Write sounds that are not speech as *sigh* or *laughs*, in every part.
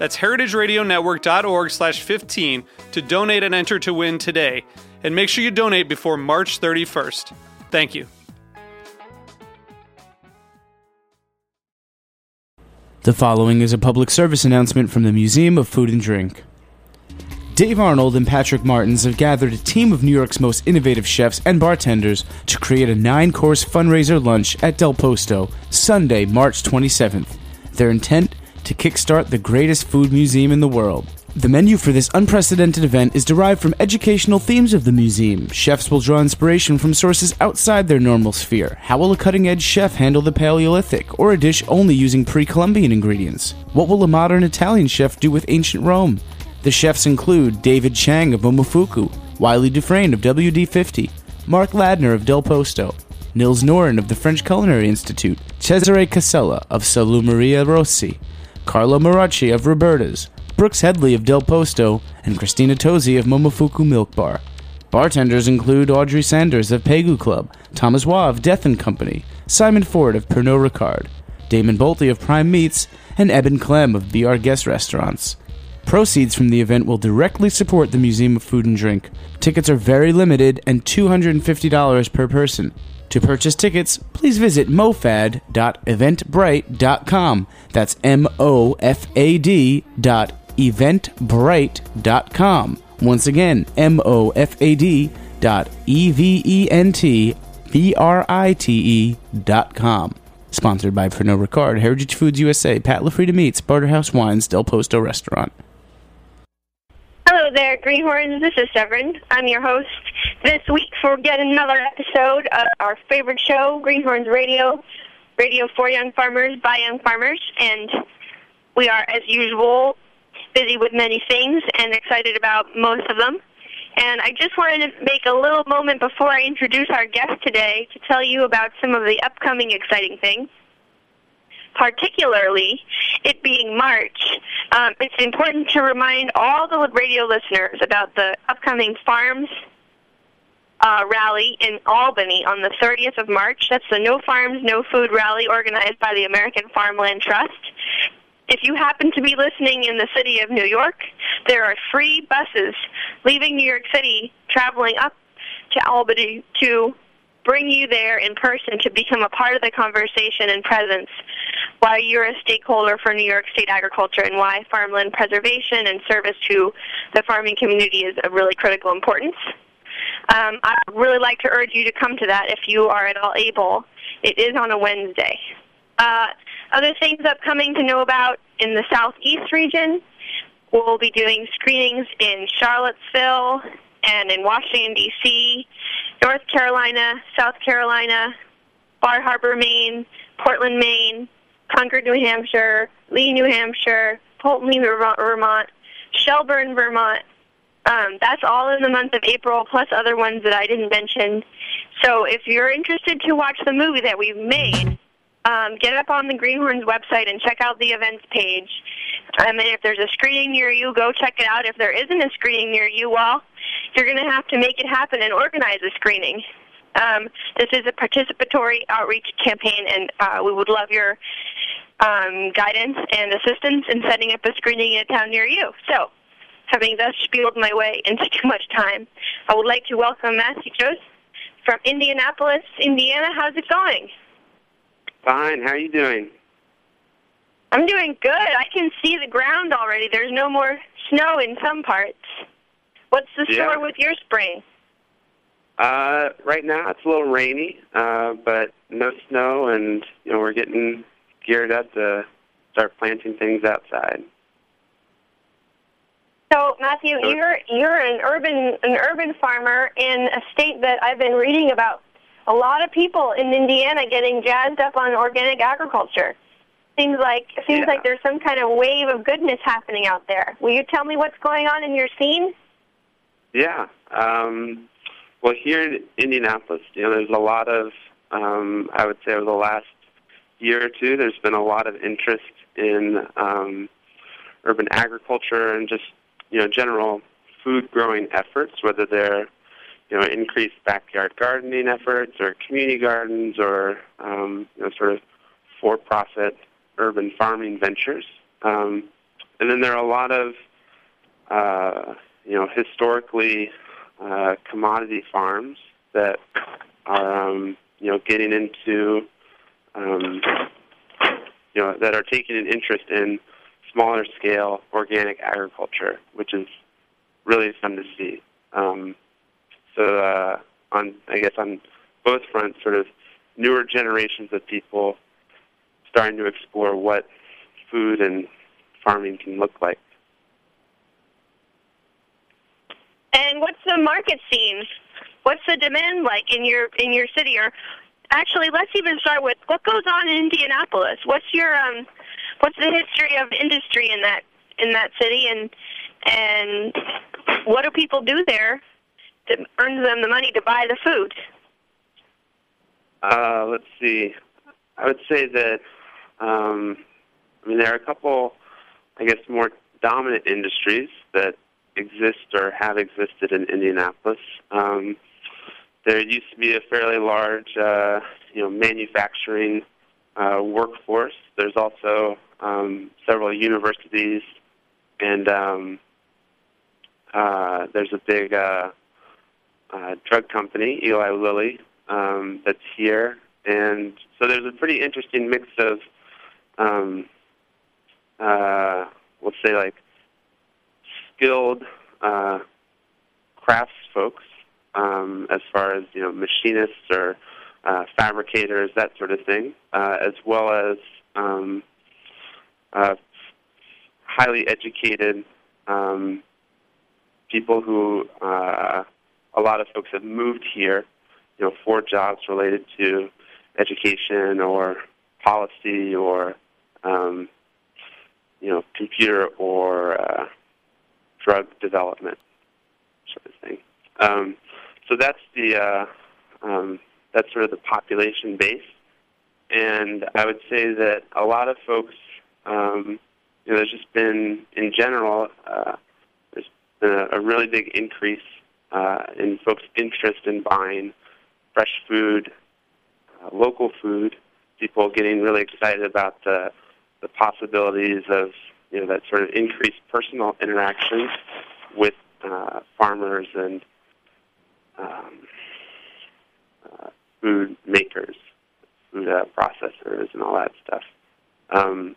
That's heritageradionetwork.org slash 15 to donate and enter to win today. And make sure you donate before March 31st. Thank you. The following is a public service announcement from the Museum of Food and Drink. Dave Arnold and Patrick Martins have gathered a team of New York's most innovative chefs and bartenders to create a nine course fundraiser lunch at Del Posto, Sunday, March 27th. Their intent to kickstart the greatest food museum in the world. The menu for this unprecedented event is derived from educational themes of the museum. Chefs will draw inspiration from sources outside their normal sphere. How will a cutting edge chef handle the Paleolithic, or a dish only using pre Columbian ingredients? What will a modern Italian chef do with ancient Rome? The chefs include David Chang of Momofuku, Wylie Dufresne of WD50, Mark Ladner of Del Posto, Nils Noren of the French Culinary Institute, Cesare Casella of Salumeria Rossi, Carlo Mirarchi of Roberta's, Brooks Headley of Del Posto, and Christina Tosi of Momofuku Milk Bar. Bartenders include Audrey Saunders of Pegu Club, Thomas Waugh of Death Company, Simon Ford of Pernod Ricard, Damon Boelte of Prime Meats, and Eben Klemm of B.R. Guest Restaurants. Proceeds from the event will directly support the Museum of Food and Drink. Tickets are very limited and $250 per person. To purchase tickets, please visit mofad.eventbrite.com. That's M O F A D dot eventbrite.com. Once again, M O F A D dot E V E N T B R I T E dot com. Sponsored by Pernod Ricard, Heritage Foods USA, Pat LaFrieda Meats, Barterhouse Wines, Del Posto Restaurant. There, Greenhorns. This is Severine. I'm your host this week for yet another episode of our favorite show, Greenhorns Radio, radio for young farmers by young farmers. And we are, as usual, busy with many things and excited about most of them. And I just wanted to make a little moment before I introduce our guest today to tell you about some of the upcoming exciting things. Particularly, it being March, um, it's important to remind all the radio listeners about the upcoming Farms uh, rally in Albany on the 30th of March. That's the No Farms, No Food rally organized by the American Farmland Trust. If you happen to be listening in the city of New York, there are free buses leaving New York City traveling up to Albany to bring you there in person to become a part of the conversation and presence why you're a stakeholder for New York State agriculture and why farmland preservation and service to the farming community is of really critical importance. Um, I would really like to urge you to come to that if you are at all able. It is on a Wednesday. Uh, other things upcoming to know about in the southeast region, we'll be doing screenings in Charlottesville and in Washington, D.C., North Carolina, South Carolina, Bar Harbor, Maine, Portland, Maine, Concord, New Hampshire, Lee, New Hampshire, Poultney, Vermont, Shelburne, Vermont. Um, that's all in the month of April, plus other ones that I didn't mention. So if you're interested to watch the movie that we've made, um, get up on the Greenhorns website and check out the events page. Um, and if there's a screening near you, go check it out. If there isn't a screening near you, well, you're going to have to make it happen and organize a screening. Um, this is a participatory outreach campaign, and uh, we would love your um, guidance and assistance in setting up a screening in a town near you. So, having thus spieled my way into *laughs* too much time, I would like to welcome Matthew Jose from Indianapolis, Indiana. How's it going? Fine. How are you doing? I'm doing good. I can see the ground already. There's no more snow in some parts. What's the Yeah. score with your spring? Uh, right now it's a little rainy, uh, but no snow, and you know we're getting geared up to start planting things outside. So Matthew, you're you're an urban an urban farmer in a state that I've been reading about. A lot of people in Indiana getting jazzed up on organic agriculture. Seems like seems Yeah. like there's some kind of wave of goodness happening out there. Will you tell me what's going on in your scene? Yeah. Um, well, here in Indianapolis, you know, there's a lot of, um, I would say, over the last year or two, there's been a lot of interest in um, urban agriculture and just, you know, general food growing efforts, whether they're, you know, increased backyard gardening efforts or community gardens or, um, you know, sort of for-profit urban farming ventures. Um, and then there are a lot of, uh, you know, historically uh, commodity farms that are, um, you know, getting into, um, you know, that are taking an interest in smaller scale organic agriculture, which is really fun to see. Um, so, uh, on I guess on both fronts, sort of newer generations of people starting to explore what food and farming can look like. And what's the market scene? What's the demand like in your in your city? Or actually, let's even start with what goes on in Indianapolis. What's your um, what's the history of industry in that in that city, and and what do people do there that earns them the money to buy the food? Uh, let's see. I would say that um, I mean there are a couple, I guess, more dominant industries that exist or have existed in Indianapolis. Um, there used to be a fairly large, uh, you know, manufacturing uh, workforce. There's also um, several universities, and um, uh, there's a big uh, uh, drug company, Eli Lilly, um, that's here, and so there's a pretty interesting mix of, um, uh, let's say, like skilled uh, crafts folks, um, as far as you know, machinists or uh, fabricators, that sort of thing, uh, as well as um, uh, highly educated um, people who uh, a lot of folks have moved here, you know, for jobs related to education or policy or um, you know, computer or uh, drug development sort of thing. Um, so that's the uh, um, that's sort of the population base, and I would say that a lot of folks, um, you know, there's just been in general, uh, there's been a, a really big increase uh, in folks' interest in buying fresh food, uh, local food. People getting really excited about the the possibilities of you know that sort of increased personal interaction with uh, farmers and um, uh, food makers, food uh, processors, and all that stuff. Um,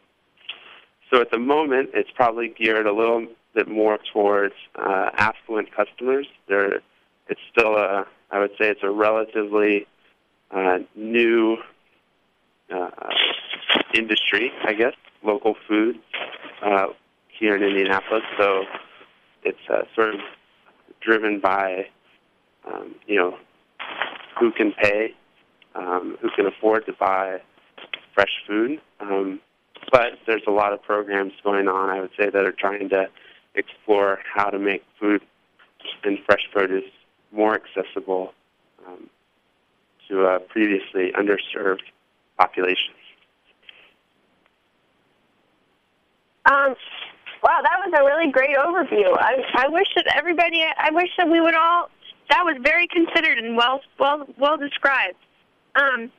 so at the moment, it's probably geared a little bit more towards uh, affluent customers. There, it's still a, I would say, it's a relatively uh, new uh, industry, I guess, local food uh, here in Indianapolis. So it's uh, sort of driven by, um, you know, who can pay, um, who can afford to buy fresh food. Um, but there's a lot of programs going on, I would say, that are trying to explore how to make food and fresh produce more accessible um, to uh, previously underserved populations. Um, wow, that was a really great overview. I, I wish that everybody, I wish that we would all. That was very considered and well, well, well described. Um,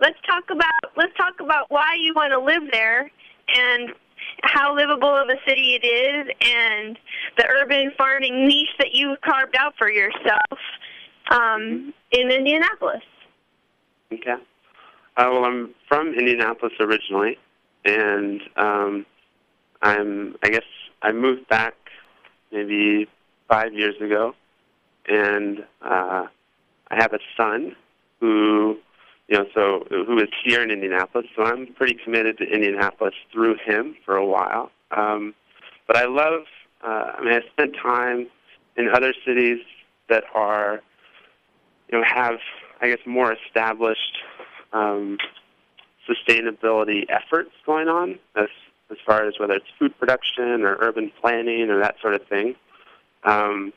let's talk about let's talk about why you want to live there and how livable of a city it is and the urban farming niche that you carved out for yourself um, in Indianapolis. Okay. Uh, well, I'm from Indianapolis originally, and um, I'm. I guess I moved back maybe five years ago, and uh, I have a son who, you know, so who is here in Indianapolis. So I'm pretty committed to Indianapolis through him for a while. Um, but I love. Uh, I mean, I spent time in other cities that are, you know, have I guess more established um, sustainability efforts going on as as far as whether it's food production or urban planning or that sort of thing. Um,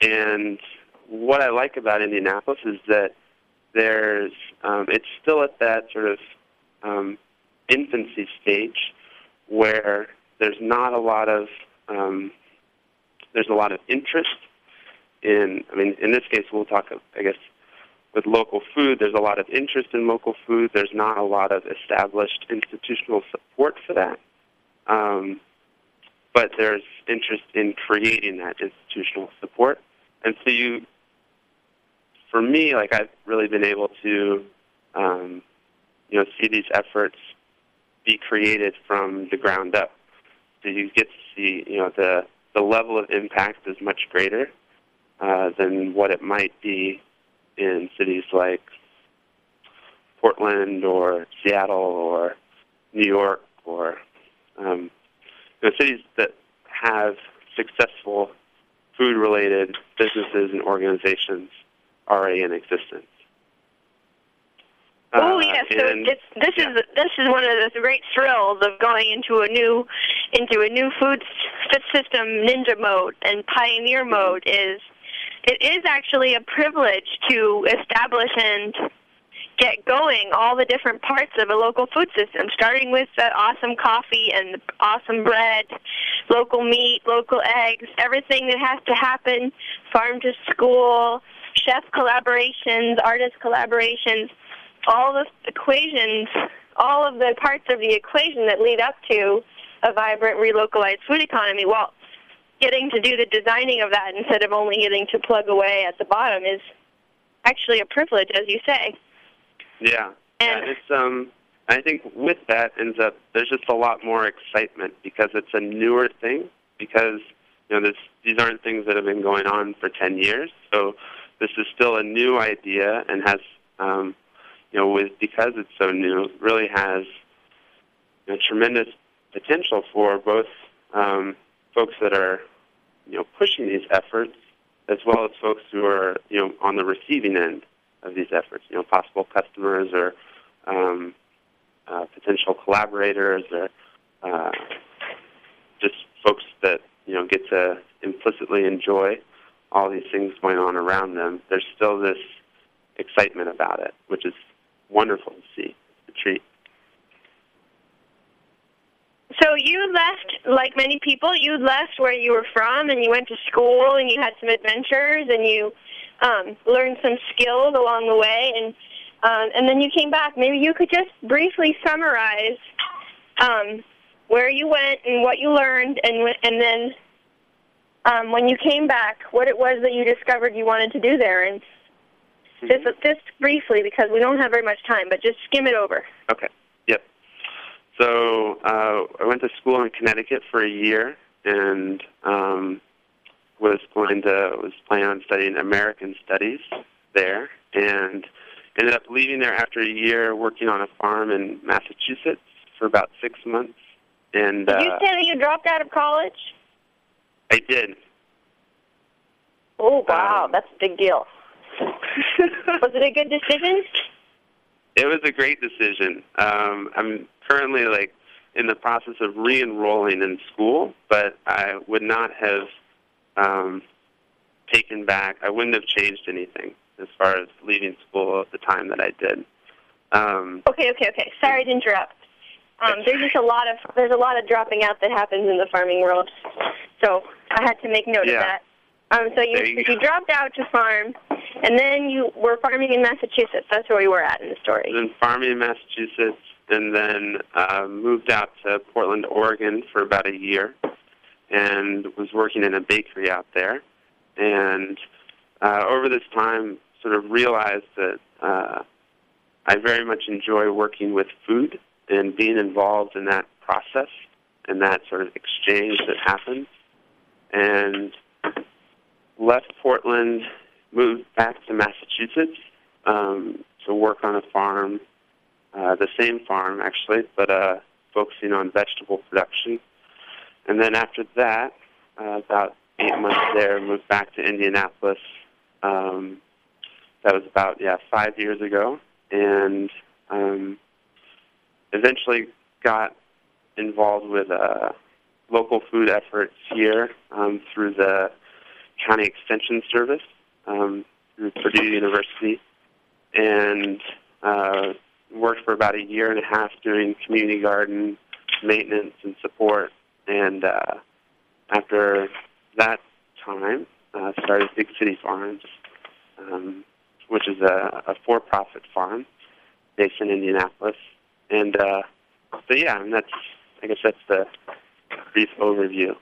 and what I like about Indianapolis is that there's um, it's still at that sort of um, infancy stage where there's not a lot of um, there's a lot of interest in. I mean, in this case, we'll talk. I guess with local food, there's a lot of interest in local food. There's not a lot of established institutional support for that. Um, but there's interest in creating that institutional support. And so you, for me, like I've really been able to, um, you know, see these efforts be created from the ground up. So you get to see, you know, the the level of impact is much greater uh, than what it might be in cities like Portland or Seattle or New York or um, you know, cities that have successful food-related businesses and organizations already in existence. Oh uh, yes, so this yeah. is this is one of the great thrills of going into a new into a new food system ninja mode and pioneer mode is it is actually a privilege to establish and get going all the different parts of a local food system, starting with the awesome coffee and the awesome bread, local meat, local eggs, everything that has to happen, farm to school, chef collaborations, artist collaborations, all the equations, all of the parts of the equation that lead up to a vibrant relocalized food economy. Well, getting to do the designing of that instead of only getting to plug away at the bottom is actually a privilege, as you say. Yeah, and yeah, it's um. I think with that ends up there's just a lot more excitement because it's a newer thing because you know this these aren't things that have been going on for 10 years so this is still a new idea and has um, you know with because it's so new really has you know, tremendous potential for both um, folks that are you know, pushing these efforts, as well as folks who are, you know, on the receiving end of these efforts, you know, possible customers or um, uh, potential collaborators or uh, just folks that, you know, get to implicitly enjoy all these things going on around them. There's still this excitement about it, which is wonderful to see. It's a treat. So you left, like many people, you left where you were from, and you went to school, and you had some adventures, and you um, learned some skills along the way, and um, and then you came back. Maybe you could just briefly summarize um, where you went and what you learned, and and then um, when you came back, what it was that you discovered you wanted to do there, and mm-hmm. just just briefly because we don't have very much time, but just skim it over. Okay. So uh, I went to school in Connecticut for a year and um, was going to was planning on studying American Studies there, and ended up leaving there after a year, working on a farm in Massachusetts for about six months. And did you uh, say that you dropped out of college? I did. Oh wow, um, that's a big deal. *laughs* was it a good decision? It was a great decision. Um, I'm currently like in the process of re-enrolling in school, but I would not have um, taken back. I wouldn't have changed anything as far as leaving school at the time that I did. Um, okay, okay, okay. Sorry to interrupt. Um, there's just a lot of there's a lot of dropping out that happens in the farming world, so I had to make note yeah. of that. Um, so you you, you dropped out to farm, and then you were farming in Massachusetts. That's where we were at in the story. Then farming in Massachusetts, and then uh, moved out to Portland, Oregon for about a year, and was working in a bakery out there. And uh, over this time, sort of realized that uh, I very much enjoy working with food and being involved in that process and that sort of exchange that happens. And left Portland, moved back to Massachusetts um, to work on a farm, uh, the same farm actually, but uh, focusing on vegetable production. And then after that, uh, about eight months there, moved back to Indianapolis. Um, that was about yeah five years ago, and um, eventually got involved with uh, local food efforts here um, through the County Extension Service um, through Purdue University, and uh, worked for about a year and a half doing community garden maintenance and support. And uh, after that time, uh, started Big City Farms, um, which is a, a for-profit farm based in Indianapolis. And uh, so, yeah, and that's I guess that's the brief overview.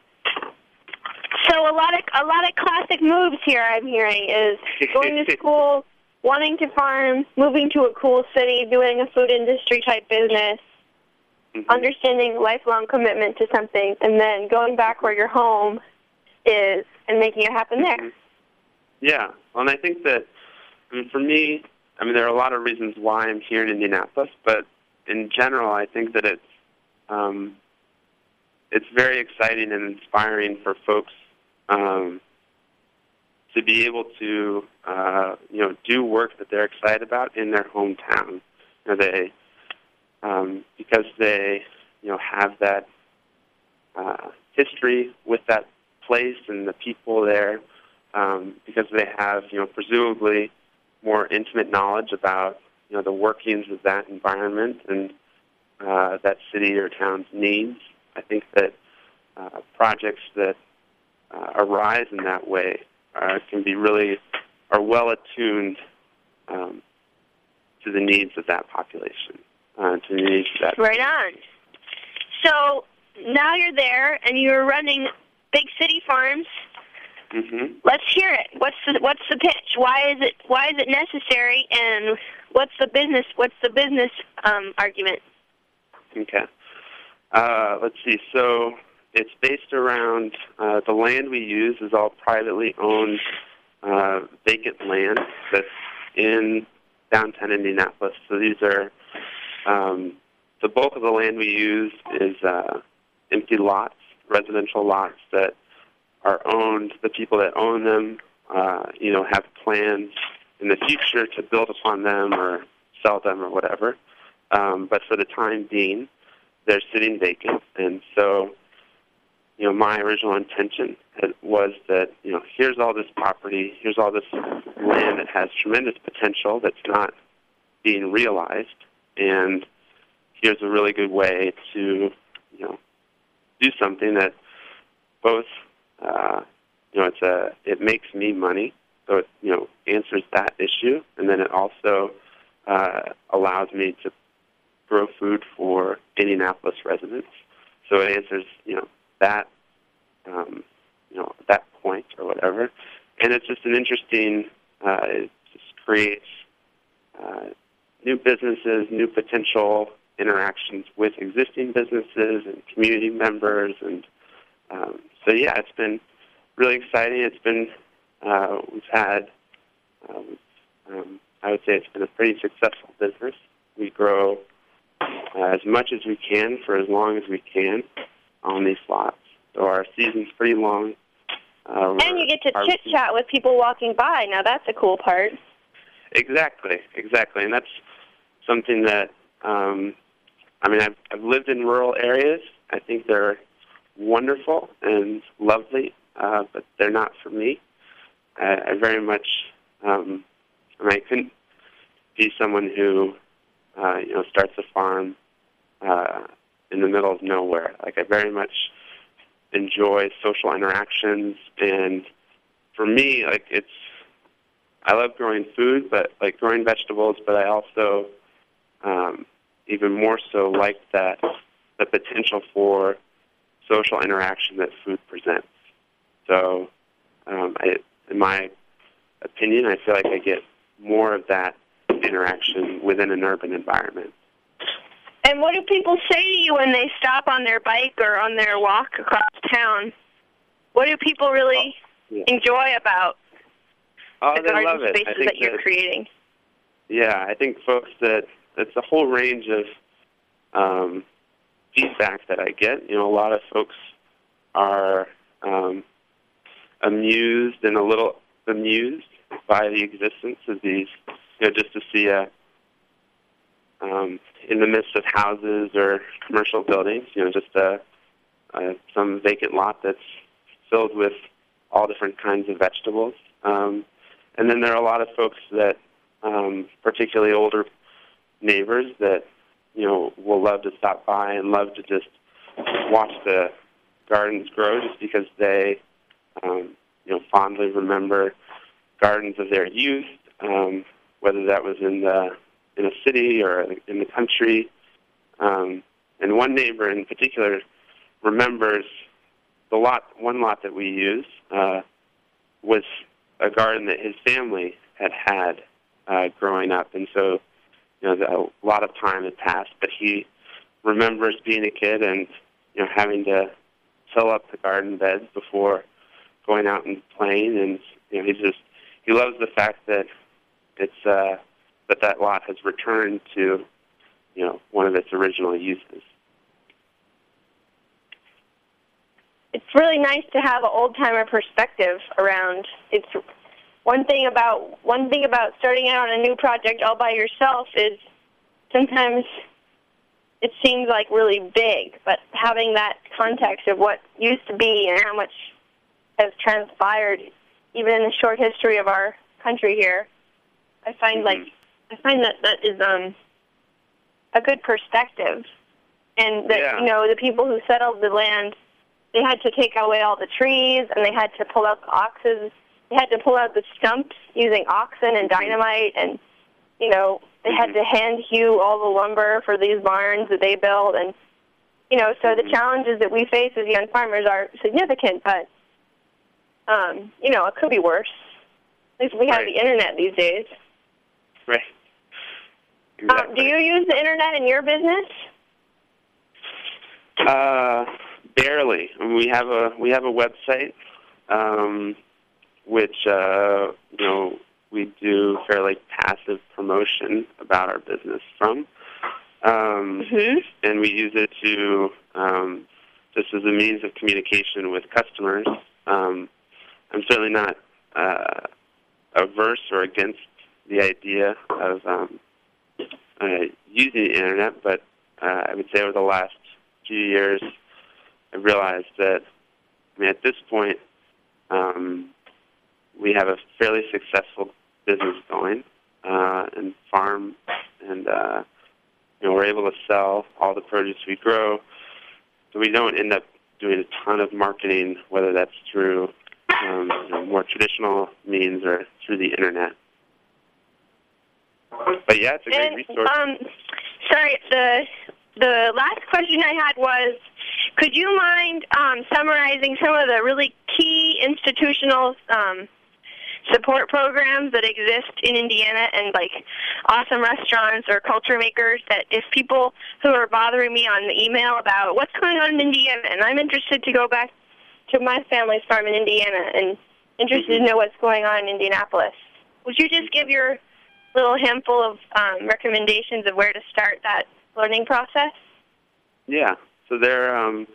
So a lot of a lot of classic moves here. I'm hearing is going to *laughs* school, wanting to farm, moving to a cool city, doing a food industry type business, Mm-hmm. understanding lifelong commitment to something, and then going back where your home is and making it happen there. Mhm. Yeah, well, and I think that I mean, for me, I mean, there are a lot of reasons why I'm here in Indianapolis, but in general, I think that it's um, it's very exciting and inspiring for folks um, to be able to uh, you know do work that they're excited about in their hometown. You know, they um, because they you know have that uh, history with that place and the people there, um, because they have you know presumably more intimate knowledge about you know the workings of that environment and uh, that city or town's needs. I think that uh, projects that uh, arise in that way uh, can be really are well attuned um, to the needs of that population, uh, to the needs of that. Right on. So now you're there and you're running big city farms. hmm Let's hear it. What's the what's the pitch? Why is it why is it necessary? And what's the business what's the business um, argument? Okay. Uh, let's see. So it's based around uh, the land we use is all privately owned uh, vacant land that's in downtown Indianapolis. So these are um, the bulk of the land we use is uh, empty lots, residential lots that are owned. The people that own them, uh, you know, have plans in the future to build upon them or sell them or whatever. Um, but for the time being, they're sitting vacant, and so you know my original intention was that you know here's all this property, here's all this land that has tremendous potential that's not being realized, and here's a really good way to you know do something that both uh, you know it's a it makes me money, so it you know answers that issue, and then it also uh, allows me to grow food for Indianapolis residents. So it answers, you know, that, um, you know, that point or whatever. And it's just an interesting, uh, it just creates uh, new businesses, new potential interactions with existing businesses and community members. And um, so, yeah, it's been really exciting. It's been, uh, we've had, uh, um, I would say it's been a pretty successful business. We grow uh, as much as we can for as long as we can on these lots. So our season's pretty long. Uh, And you get to chit chat with people walking by. Now that's a cool part. Exactly, exactly, and that's something that um, I mean. I've, I've lived in rural areas. I think they're wonderful and lovely, uh, but they're not for me. I, I very much, um, I mean, I couldn't be someone who, uh, you know, starts a farm uh, in the middle of nowhere. Like I very much enjoy social interactions, and for me, like it's I love growing food, but like growing vegetables, but I also um, even more so like that the potential for social interaction that food presents. So, um, I, in my opinion, I feel like I get more of that interaction within an urban environment. And what do people say to you when they stop on their bike or on their walk across town? What do people really Yeah. enjoy about Oh, the garden spaces that you're creating? Yeah, I think folks that it's a whole range of um, feedback that I get. You know, a lot of folks are um, amused and a little amused by the existence of these. You know, just to see a um, in the midst of houses or commercial buildings. You know, just a, a some vacant lot that's filled with all different kinds of vegetables. Um, and then there are a lot of folks that um, particularly older neighbors that you know will love to stop by and love to just watch the gardens grow, just because they um, you know fondly remember gardens of their youth, um, whether that was in the in a city or in the country. Um, and one neighbor in particular remembers the lot, one lot that we use uh, was a garden that his family had had uh, growing up, and so you know a lot of time had passed. But he remembers being a kid and you know having to fill up the garden beds before going out and playing, and you know he just he loves the fact that it's uh, that that lot has returned to you know one of its original uses. It's really nice to have an old timer perspective around. It's one thing about one thing about starting out on a new project all by yourself is sometimes it seems like really big, but having that context of what used to be and how much has transpired, even in the short history of our country here, I find like mm-hmm. I find that that is um a good perspective, and that Yeah. you know the people who settled the land, they had to take away all the trees and they had to pull out the oxes. They had to pull out the stumps using oxen and dynamite, and you know they had to hand hew all the lumber for these barns that they built, and you know so the challenges that we face as young farmers are significant, but um, you know it could be worse. At least we have Right. the internet these days. Right. Um, do you use the internet in your business? Uh, barely. We have a we have a website, um, which uh, you know we do fairly passive promotion about our business from, um, hmm and we use it to um, just as a means of communication with customers. Um, I'm certainly not uh, averse or against the idea of um, uh, using the internet, but uh, I would say over the last few years, I realized that I mean, at this point, um, we have a fairly successful business going uh, and farm, and uh, you know we're able to sell all the produce we grow. So we don't end up doing a ton of marketing, whether that's through um, you know, more traditional means or through the internet. But yeah, it's a great And resource. um, sorry, the the last question I had was, could you mind um, summarizing some of the really key institutional um, support programs that exist in Indiana and like awesome restaurants or culture makers that if people who are bothering me on the email about what's going on in Indiana and I'm interested to go back to my family's farm in Indiana and interested to know what's going on in Indianapolis. Would you just give your little handful of um, recommendations of where to start that learning process? Yeah. So there, um,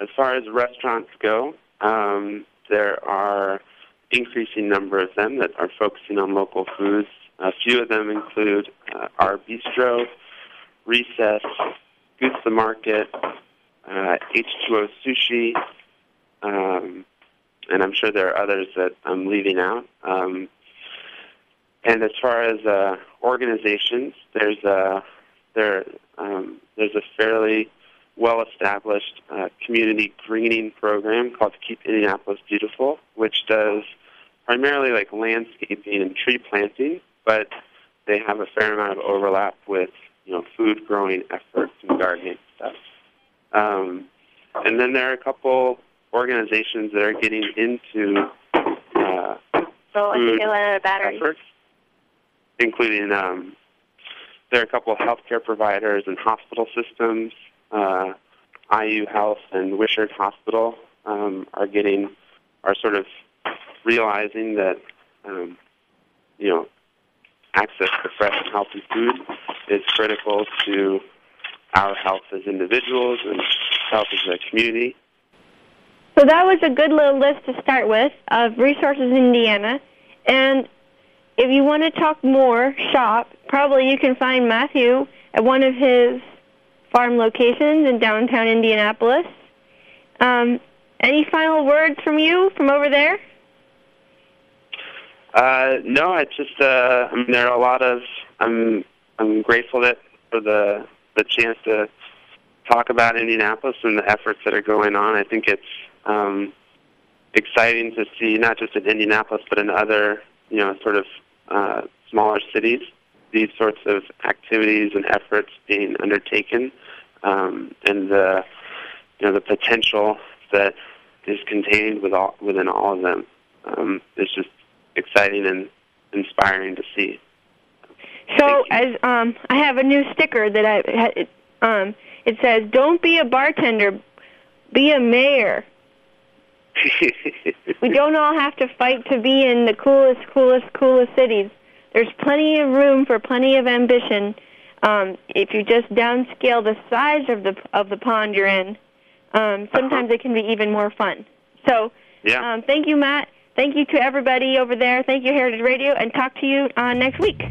as far as restaurants go, um, there are increasing number of them that are focusing on local foods. A few of them include uh, R Bistro, Recess, Goose the Market, uh, H2O Sushi, um, and I'm sure there are others that I'm leaving out. Um, and as far as uh, organizations, there's a there um, there's a fairly well-established uh, community greening program called Keep Indianapolis Beautiful, which does primarily like landscaping and tree planting, but they have a fair amount of overlap with you know food growing efforts and gardening stuff. Um, and then there are a couple organizations that are getting into uh, So I Food think I ran out of battery. efforts, including um, there are a couple of healthcare providers and hospital systems. Uh, IU Health and Wishard Hospital um, are getting are sort of realizing that um, you know access to fresh and healthy food is critical to our health as individuals and health as a community. So that was a good little list to start with of resources in Indiana. And if you want to talk more shop, probably you can find Matthew at one of his farm locations in downtown Indianapolis. Um, any final words from you from over there? Uh, no, I just uh, I mean there are a lot of I'm I'm grateful that for the the chance to talk about Indianapolis and the efforts that are going on. I think it's um, exciting to see not just in Indianapolis but in other you know sort of uh, smaller cities these sorts of activities and efforts being undertaken um, and the you know the potential that is contained with all, within all of them um, is just exciting and inspiring to see. So, as um, I have a new sticker that I um, it says, "Don't be a bartender, be a mayor." We don't all have to fight to be in the coolest, coolest, coolest cities. There's plenty of room for plenty of ambition um, if you just downscale the size of the of the pond you're in. Um, sometimes it can be even more fun. So, yeah. um, thank you, Matt. Thank you to everybody over there. Thank you, Heritage Radio, and talk to you uh, next week.